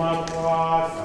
My Matvas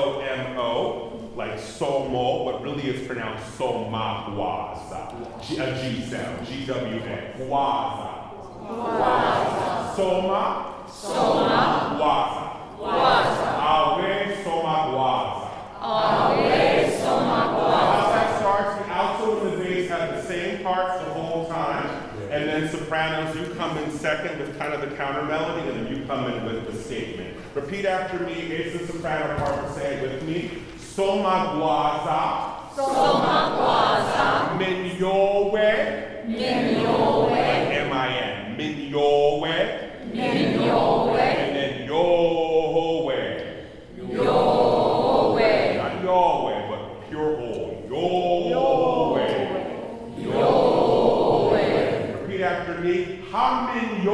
S-O-M-O, like Somo, but really it's pronounced Somagwaza. G- a G sound, G-W-A, Guaza. Guaza. Soma. Soma. Guaza. Guaza. Awe Soma Guaza. Awe Soma Guaza. Guaza starts, the alto and the bass have the same parts the whole time. And then sopranos, you come in second with kind of the counter melody, and then you come in with the statement. Repeat after me. It's the soprano part. Say it with me. Soma guaza. Soma guaza. Minyowe, minyowe. M-I-N. Minyowe, minyowe. And then Yahweh. Yahweh. Not Yahweh, but pure oil. Yahweh. Yahweh. Repeat after me. Hamin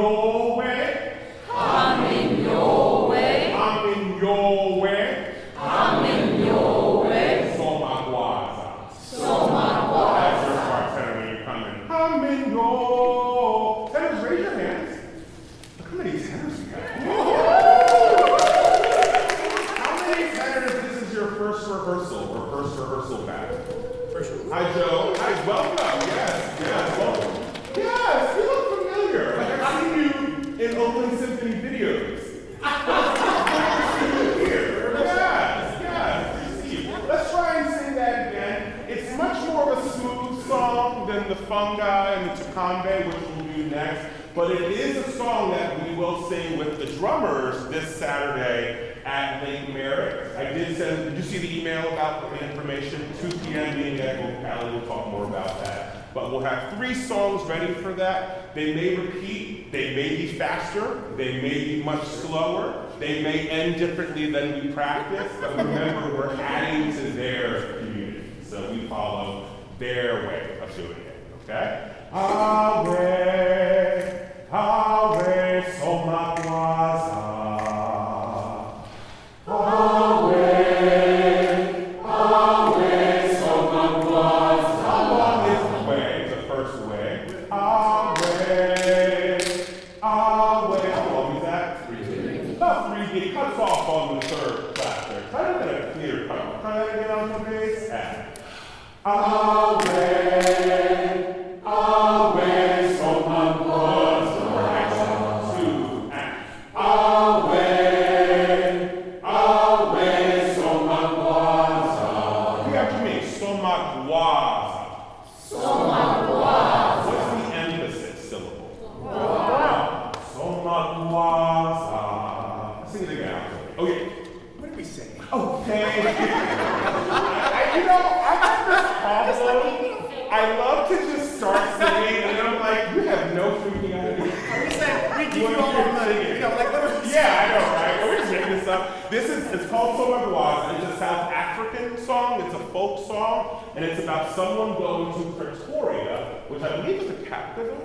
the fungi and the chikande, which we'll do next. But it is a song that we will sing with the drummers this Saturday at Lake Merritt. I did send, did you see the email about the information? 2 p.m. meeting at Oak Valley. We'll talk more about that. But we'll have three songs ready for that. They may repeat, they may be faster, they may be much slower, they may end differently than we practice, but remember, we're adding to their community. So we follow their way of doing it okay? Awe, awe, somakwaza. I love to just start singing, and I'm like, you have no freaking idea. We saying we give you all you're our money? You know, like what Yeah, I know, right? We're just making this up. This is it's called Somagwaza. It's a South African song. It's a folk song, and it's about someone going to Pretoria, which I believe is the capital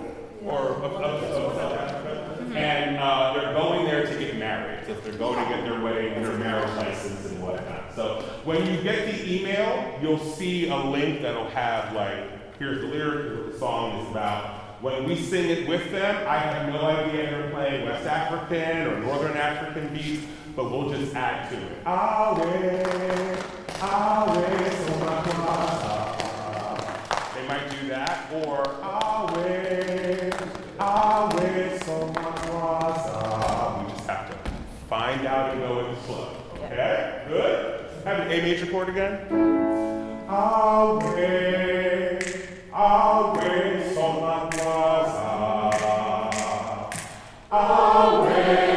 or of, of, of South Africa. And uh, they're going there to get married. So they're going to get their wedding and their marriage license and whatnot. So when you get the email, you'll see a link that'll have like, here's the lyric, here's what the song is about. When we sing it with them, I have no idea if they're playing West African or Northern African beats, but we'll just add to it. Awe, awe, somakwasa. They might do that, or awe, awe, somakwasa. We just have to find out and go with the flow. Okay? Good? Have an A major chord again. Ah, awe, awe, somakwasa. Tune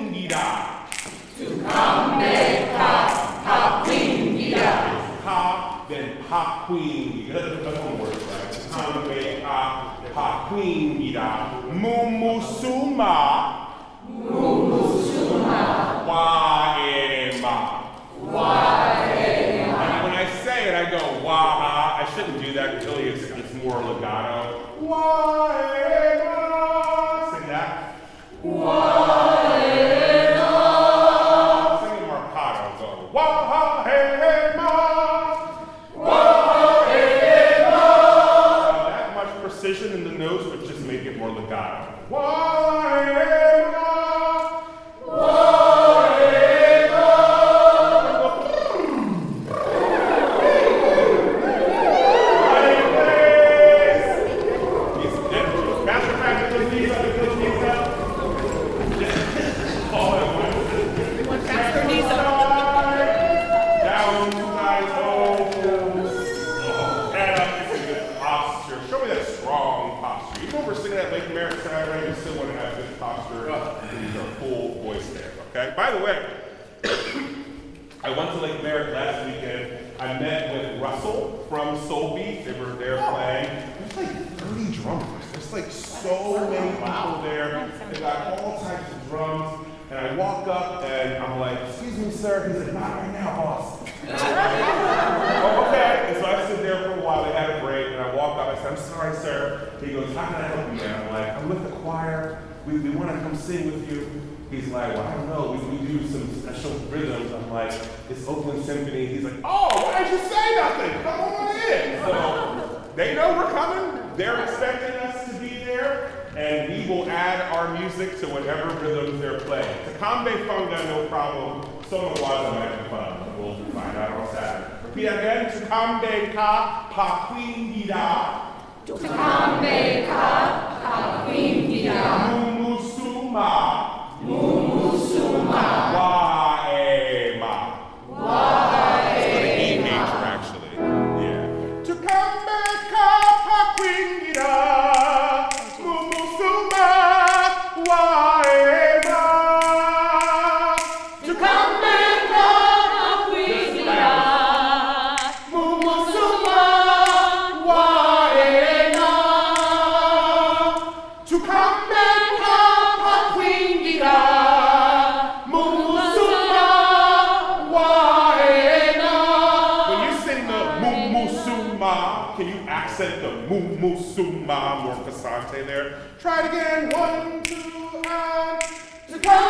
Pa quingira. Pa, then pa queen. That's one word, right? To come back. Pa. Pa quingira. Mumusuma. Waema. And when I say it, I go waha. I shouldn't do that until it's, it's more legato. Waema. Like so many people there. They got all types of drums. And I walk up and I'm like, excuse me, sir. He's like, not right now, boss. oh, okay. And so I sit there for a while. They had a break. And I walk up. I said, I'm sorry, sir. He goes, how can I help you? And I'm like, I'm with the choir. We, we want to come sing with you. He's like, well, I don't know. We, we do some special rhythms. I'm like, it's Oakland Symphony. He's like, oh, why didn't you say nothing? Come on in. So they know we're coming. They're expecting us to be there. And we will add our music to whatever rhythms they're playing. Takambe Funga, no problem. Soma Waza might be fun. We'll find out on Saturday. Repeat again. Takambe Ka Pa Queen Gida. Mumusuma. Waema. There? Try it again. One, two, and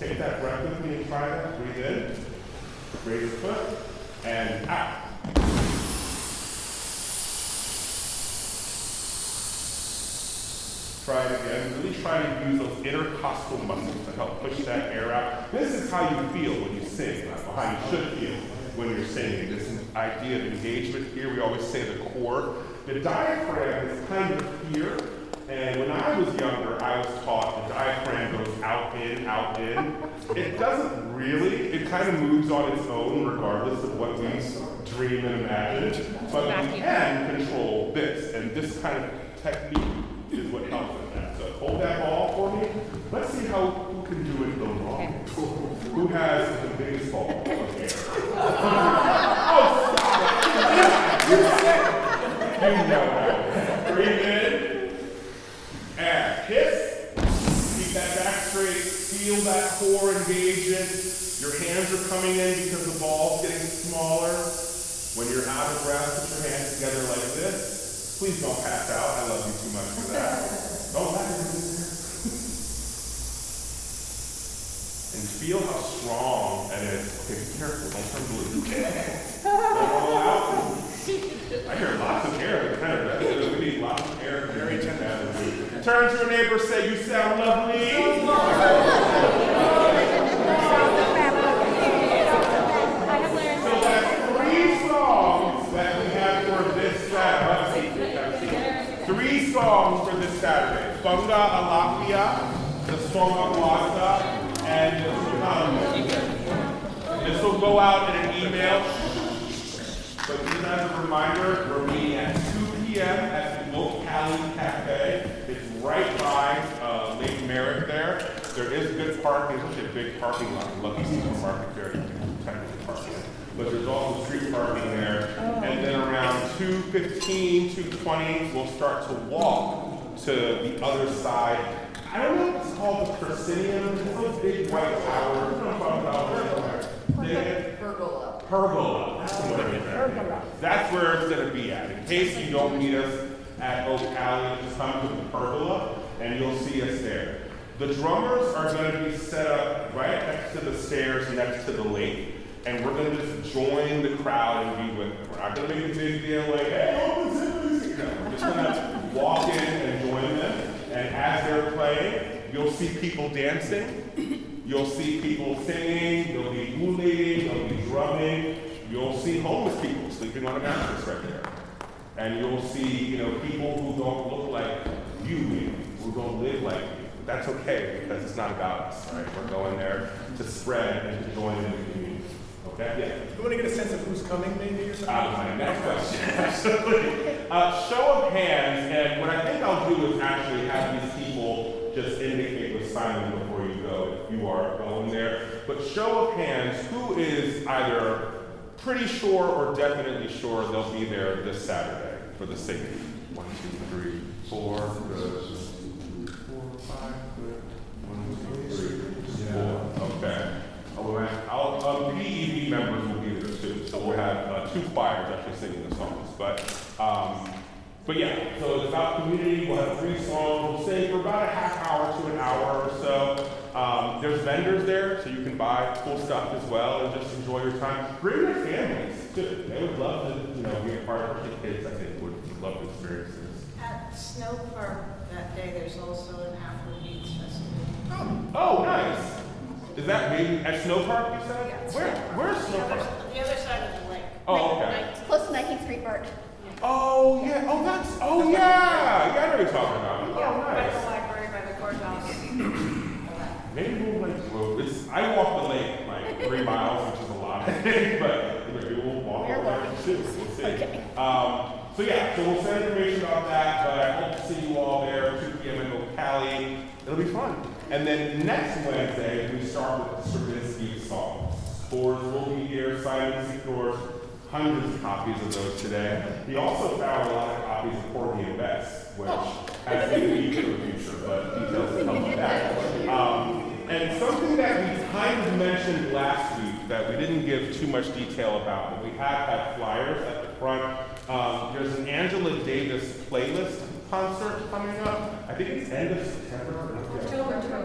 Take that breath with me and try that. Breathe in, raise the foot, and out. Try it again. Really try to use those intercostal muscles to help push that air out. This is how you feel when you sing, or how you should feel when you're singing. This idea of engagement here, we always say the core. The diaphragm is kind of here, and when I was younger, I was taught the diaphragm goes out, in, out, in. It doesn't really, it kind of moves on its own regardless of what we dream and imagine. But we can control this, and this kind of technique is what helps with that. So hold that ball for me. Let's see how who can do it the longest. Who has the biggest ball of air? oh, stop it. You know that. Breathe in and kiss. Keep that back straight. Feel that core engagement. Your hands are coming in because the ball's getting smaller. When you're out of breath, put your hands together like this. Please don't pass out. I love you too much for that. Don't laugh. and feel how strong that is. Okay, be careful. Don't turn blue. Don't roll out. I hear lots of air. Kind of, we need lots of air. Very. Turn to your neighbor. Say, "You sound lovely." So that's three songs that we have for this Saturday. Three songs for this Saturday. Funga Wasa, and This will go out in an email. But just as a reminder, we're meeting at 2 p.m. at the Oak Cali Cafe. It's right by uh, Lake Merritt there. There is good parking. It's actually a big parking lot. Lucky Supermarket there. But there's also street parking there. And then around 2:15, 2:20, we'll start to walk to the other side. I don't know called the Proscenium. It's those big white towers. I know if I'm about Pergola. Pergola. That's the word. Pergola. That's where it's gonna be at. In case you don't meet us at Oak Alley, just come to the Pergola and you'll see us there. The drummers are gonna be set up right next to the stairs next to the lake. And we're gonna just join the crowd and be with them. We're not gonna make a big deal like, hey, open. No, we're just gonna walk in and join them. And as they're playing, you'll see people dancing. You'll see people singing, there'll be hula, there'll be drumming. You'll see homeless people sleeping on a mattress right there. And you'll see, you know, people who don't look like you, who don't live like you. But that's okay because it's not about us, right? We're going there to spread and to join in the community. Okay? Yeah. You want to get a sense of who's coming, maybe, or something? Uh, my next question, absolutely. Uh, show of hands, and what I think I'll do is actually have these people just indicate with signing before you go if you are going there. But show of hands, who is either pretty sure or definitely sure they'll be there this Saturday for the singing? One, two, three, four, good. Four, five, good. One, two, three, four. Okay. I'll, I'll, um, PEV members will be there too, so we'll have uh, two choirs actually singing the songs. But, um, but yeah, so it's about community. We'll have three songs. We'll sing for about a half hour to an hour or so. Um, there's vendors there, so you can buy cool stuff as well and just enjoy your time. Bring your families too. They would love to, you know, be a part of it. Kids, I think, would love to experience this. At Snow Park that day, there's also an Afrobeats festival. Oh, nice. Is that maybe at Snow Park? You said? Yeah, it's Where? Snow Park. Where's The Snow other- Park? The other side of the lake. Oh, okay. Nineteen- Close to 19th Street Park. Oh yeah. Oh that's. Oh yeah. Yeah, I know what you're talking about. Yeah, Oh by the nice. library, by the courthouse. Maybe we'll like. Well, it's. I walk the lake like three miles, which is a lot, But maybe we'll walk We're over there too. We'll see. Okay. Um, so yeah. So we'll send information about that. But I hope to see you all there 2 p.m. in Oak Cali. It'll be fun. And then next Wednesday we start with the Stravinsky songs. Scores will be here. Simon Secors. Hundreds of copies of those today. He also found a lot of copies of Porgy and Bess, which has been a for the future, but details to come on that. Um, and something that we kind of mentioned last week that we didn't give too much detail about, but we have had flyers at the front. Um, there's an Angela Davis playlist concert coming up. I think it's end of September.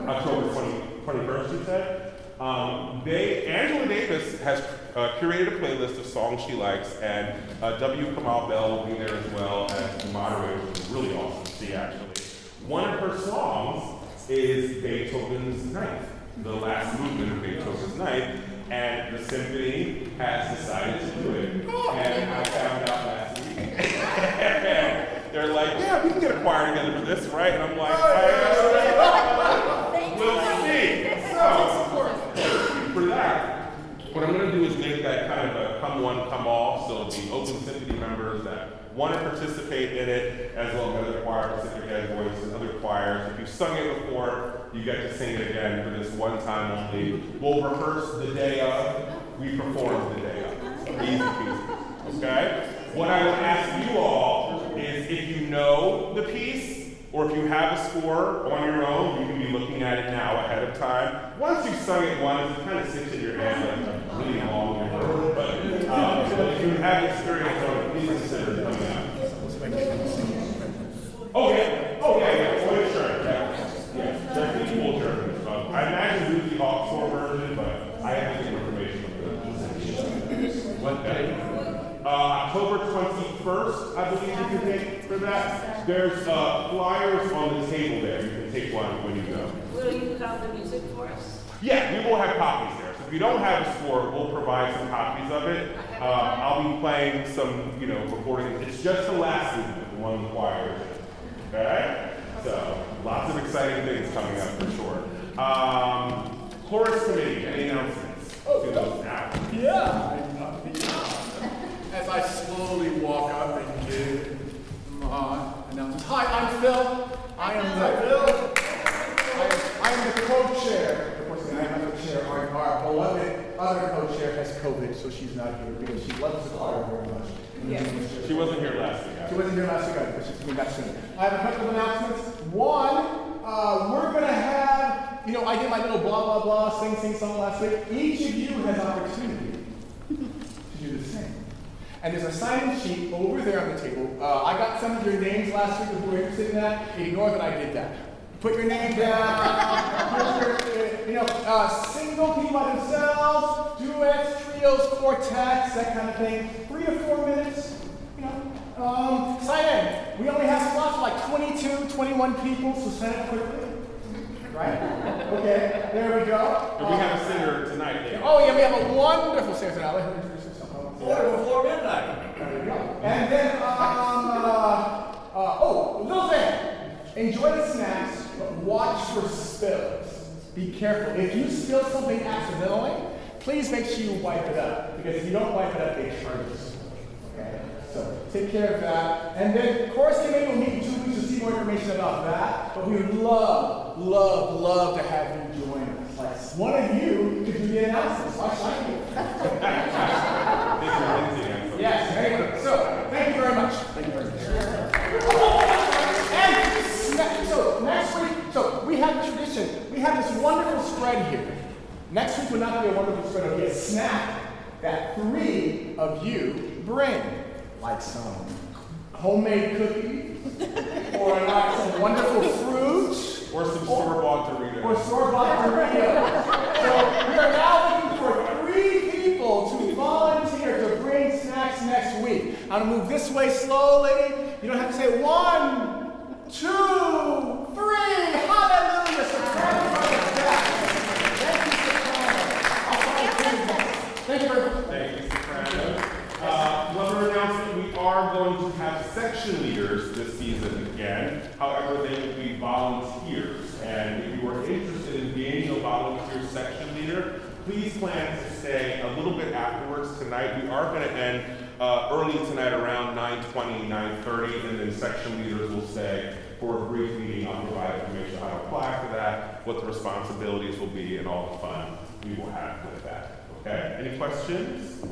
October 20, 21st, you said. Um, they, Angela Davis has uh, curated a playlist of songs she likes, and uh, W. Kamau Bell will be there as well as the moderator, which is really awesome to see, actually. One of her songs is Beethoven's Ninth, the last movement of Beethoven's Ninth, and the symphony has decided to do it. And I found out last week. and they're like, yeah, we can get a choir together for this, right? And I'm like, I, we'll see. So, for that, what I'm going to do is make that kind of a come one, come all. So the Open Symphony members that want to participate in it, as well as other choir, Pacific Edge Voice, and other choirs. If you've sung it before, you get to sing it again for this one time only. We'll rehearse the day of, we perform the day of. Easy peasy. Okay? What I would ask you all is if you know the piece, or if you have a score on your own, you can be looking at it now ahead of time. Once you've sung it once, it kind of sits in your head like a really long word. But um, if you have experience on it, please consider coming out. Oh yeah, oh yeah, yeah, full insurance, yeah. Yeah, definitely full insurance. Um, I imagine Lucy Hawk's full version, but I have to get information from the What day? Uh, October 21st, I believe you can take for that. There's uh, flyers on the table there. You can take one when you go. Will you have the music for us? Yeah, we will have copies there. So if you don't have a score, we'll provide some copies of it. Uh, I'll be playing some, you know, recordings. It's just the last movement, the one the choir is in. Okay? So lots of exciting things coming up for sure. Um, chorus committee, any announcements? To those now. Yeah. As I slowly walk up and give my announcements. Hi, I'm Phil. I am the I am, I am the co-chair. Of course, I am the chair. Our, our beloved other co-chair has COVID, so she's not here because she loves the choir very much. She wasn't here last week. She wasn't here last week, but she's coming back soon. I have a couple of announcements. One, uh, we're gonna have, you know, I did my little blah blah blah sing sing song last week. Each of you has opportunity to do the same. And there's a sign-in sheet over there on the table. Uh, I got some of your names last week if you were interested in that. Ignore that I did that. Put your name down. Your, you know, uh, single people by themselves, duets, trios, quartets, that kind of thing. Three to four minutes. You know, um, sign in. We only have slots for like 22, 21 people, so sign up quickly. Right? Okay, there we go. And we have a singer tonight. Dave. Oh, yeah, we have a wonderful singer tonight. Before midnight. And then, um, uh, uh, oh, little thing. Enjoy the snacks, but watch for spills. Be careful. If you spill something accidentally, please make sure you wipe it up. Because if you don't wipe it up, they charge. Okay? So take care of that. And then chorus committee will meet in two weeks to see more information about that. But we would love, love, love to have you join us. Like one of you could do the announcements. Why should you? This is Lindsay and so- Yes, anyway, so, thank you very much. Thank you very much. And, sna- so, next week, so, we have a tradition, we have this wonderful spread here. Next week will not be a wonderful spread, it'll be a snack that three of you bring. Like some homemade cookies, or like some wonderful fruit, Or some store-bought Doritos. or store-bought Doritos. So we are now looking for three people to volunteer to bring snacks next week. I'm gonna move this way slowly. You don't have to say one, two, three. Hallelujah. Soprano brother Jack. Thank you, Soprano. I'll try to bring them. Thank you Soprano. Uh, another announcement, we are going to have section leaders this season again. However, they will be volunteers. And if you are interested in being a volunteer section leader, please plan to stay a little bit afterwards tonight. We are going to end uh, early tonight around 9:20, 9:30, and then section leaders will stay for a brief meeting. I'll provide information on how to apply for that, what the responsibilities will be, and all the fun we will have with that. Okay, any questions?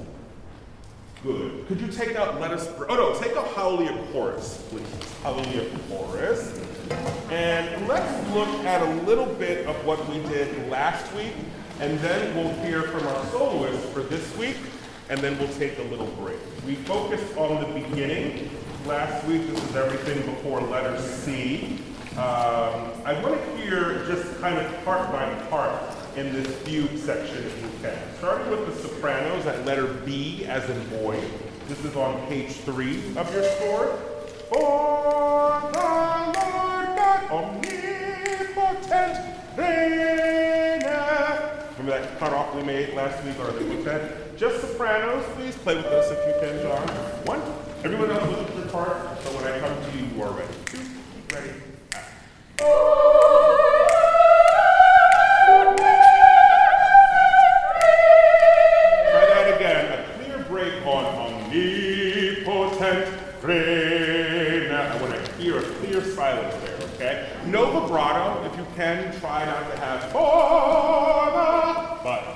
Good. Could you take out lettuce? Oh no, take out Hallelujah Chorus, please. Hallelujah Chorus. And let's look at a little bit of what we did last week, and then we'll hear from our soloist for this week, and then we'll take a little break. We focused on the beginning last week. This is everything before letter C. Um, I want to hear just kind of part by part in this fugue section if you can, Starting with the sopranos at letter B as in boy. This is on page three of your score. For the Lord God omnipotent reigneth. Remember that cutoff we made last week, or I think? Just sopranos, please play with us if you can, John. One. Everyone else look at your part, so when I come to you, you are ready. Two, ready, Oh. no vibrato. If you can, try not to have. Oh, but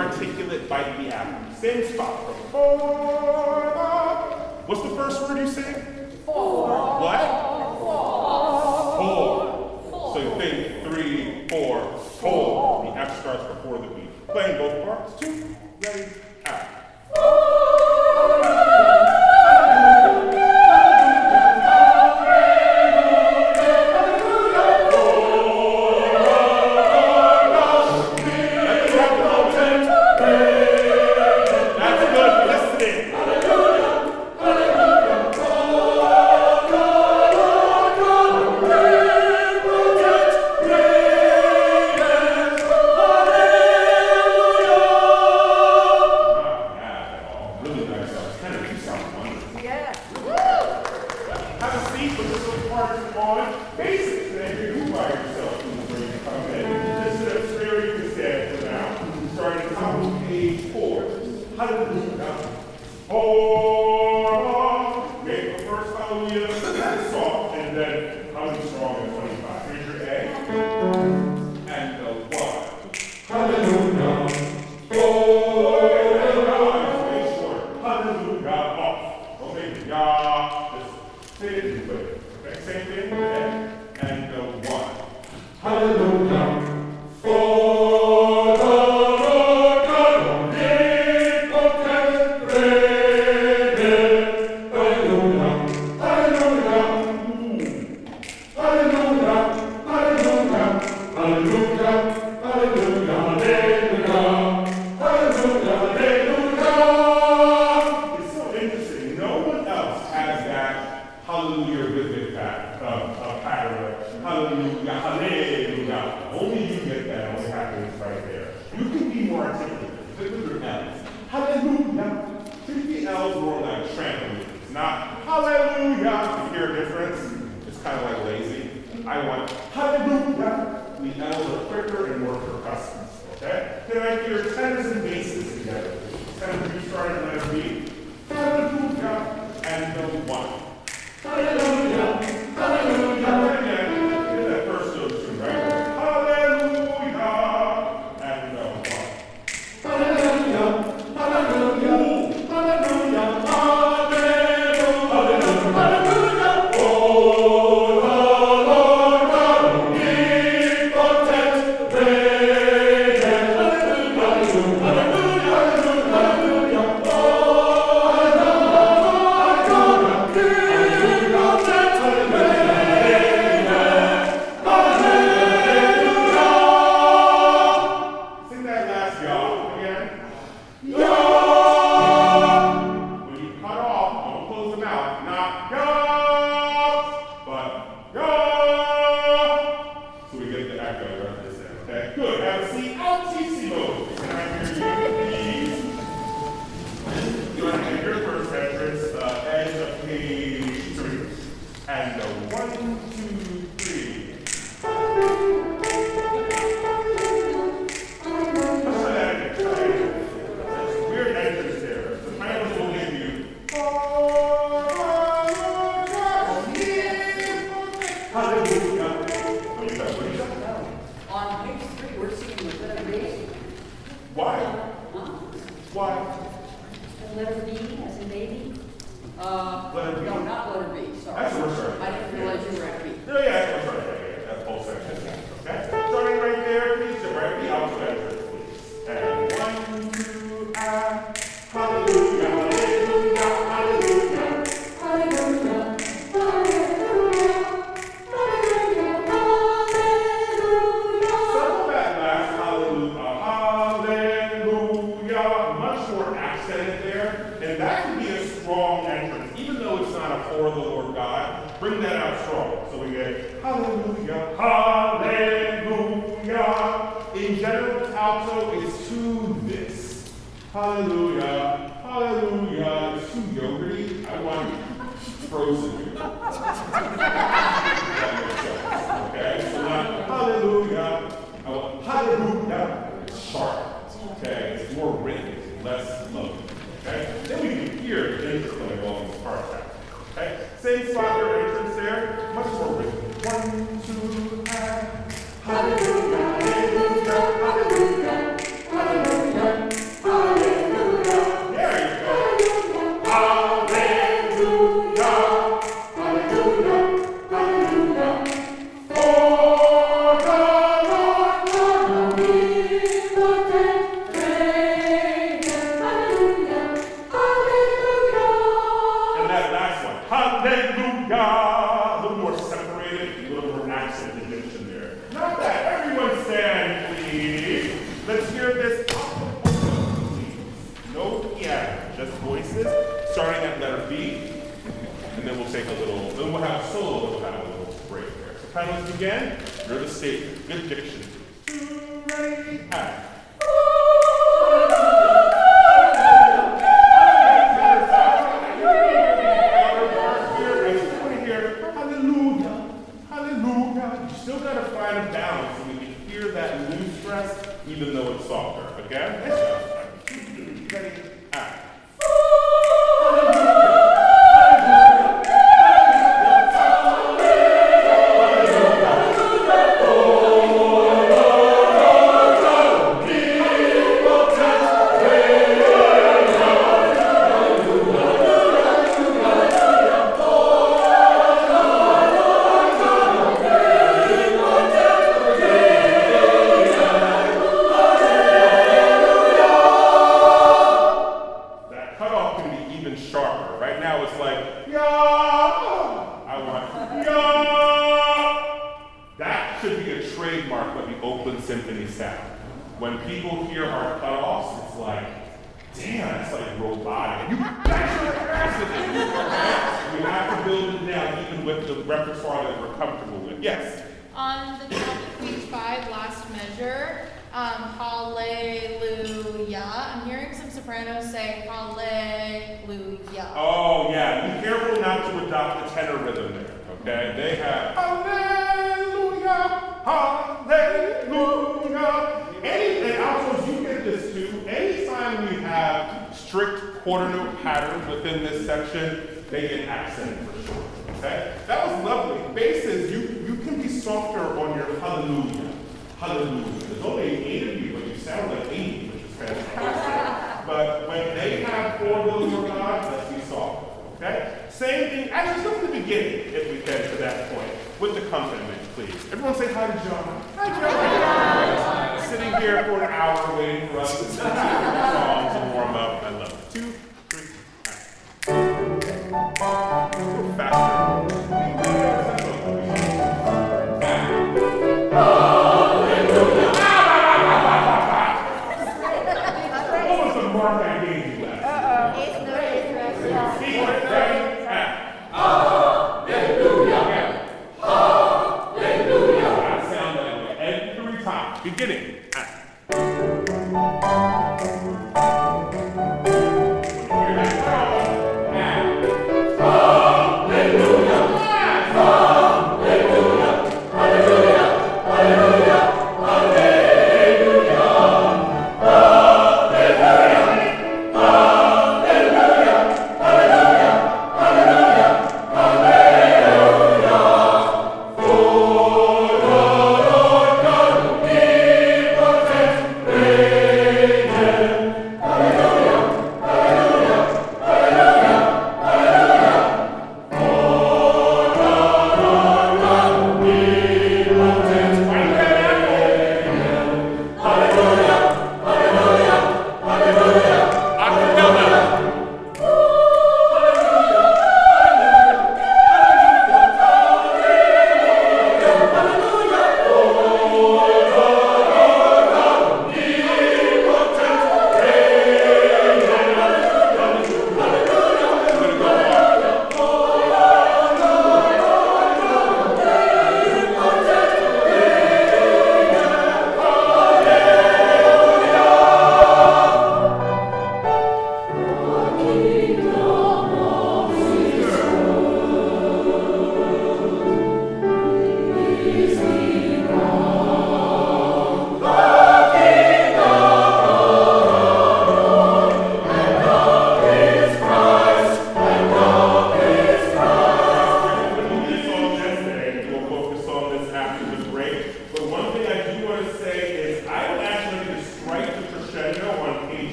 inarticulate bite the apple. Same spot. What's the first word you say? for the Lord God. Bring that out strong. So we get hallelujah, hallelujah. In general, alto is to this. Hallelujah, hallelujah. It's too yogurty. I want frozen okay, so not hallelujah. I want hallelujah. It's sharp. Okay, it's more rich, less low. Okay, then we can hear same Father, ancient there, much more. again, you're statement. Good diction. Hallelujah. Hallelujah. There's only eight of you, but you sound like 80, which is fantastic. but when they have four wills of God, let's be soft. Okay? Same thing. Actually, still at the beginning, if we can, to that point, with the compliment, please. Everyone say hi to John. Hi, John. Sitting here for an hour waiting for us to sing song.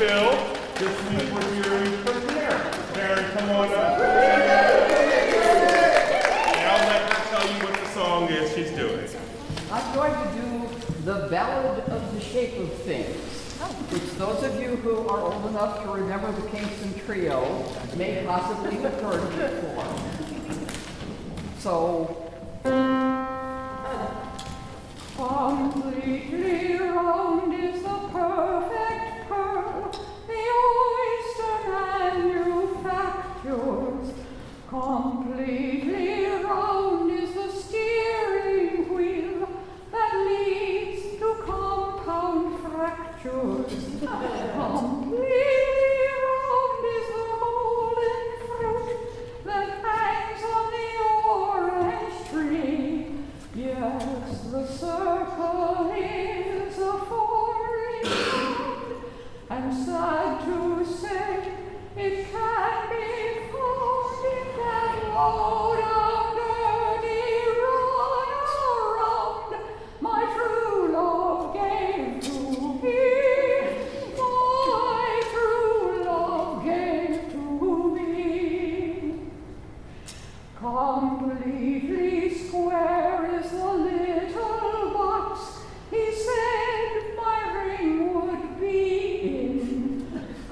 Phil. This week we're hearing from Karen. Mary, come on up. And I'll let her tell you what the song is she's doing. I'm going to do the Ballad of the Shape of Things, which those of you who are old enough to remember the Kingston Trio may possibly have heard before. So Completely round is the perfect.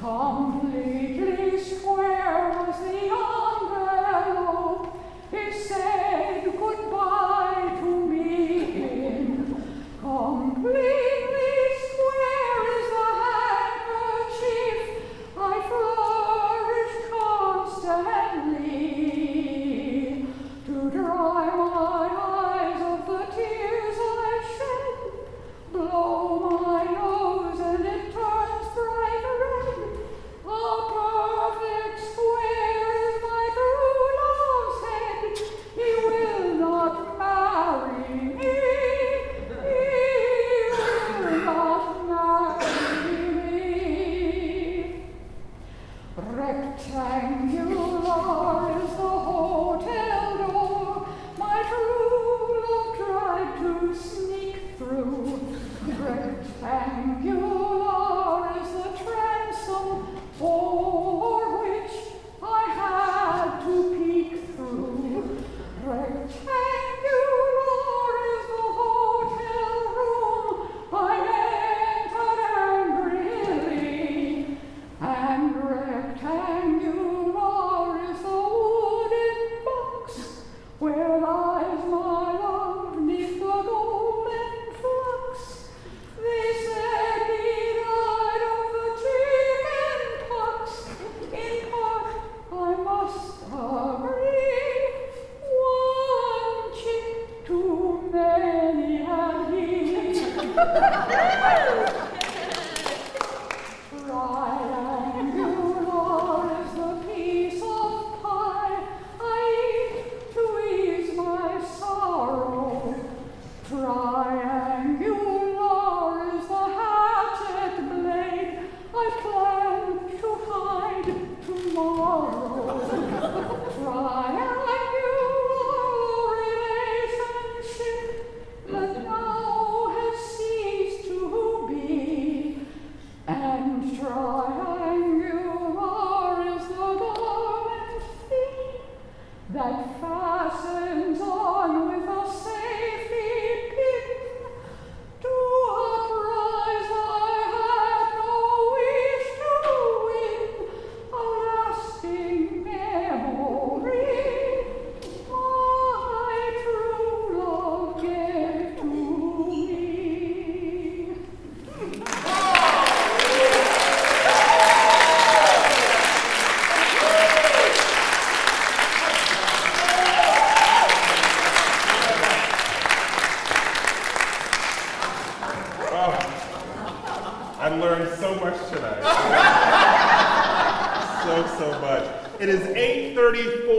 In. I must agree.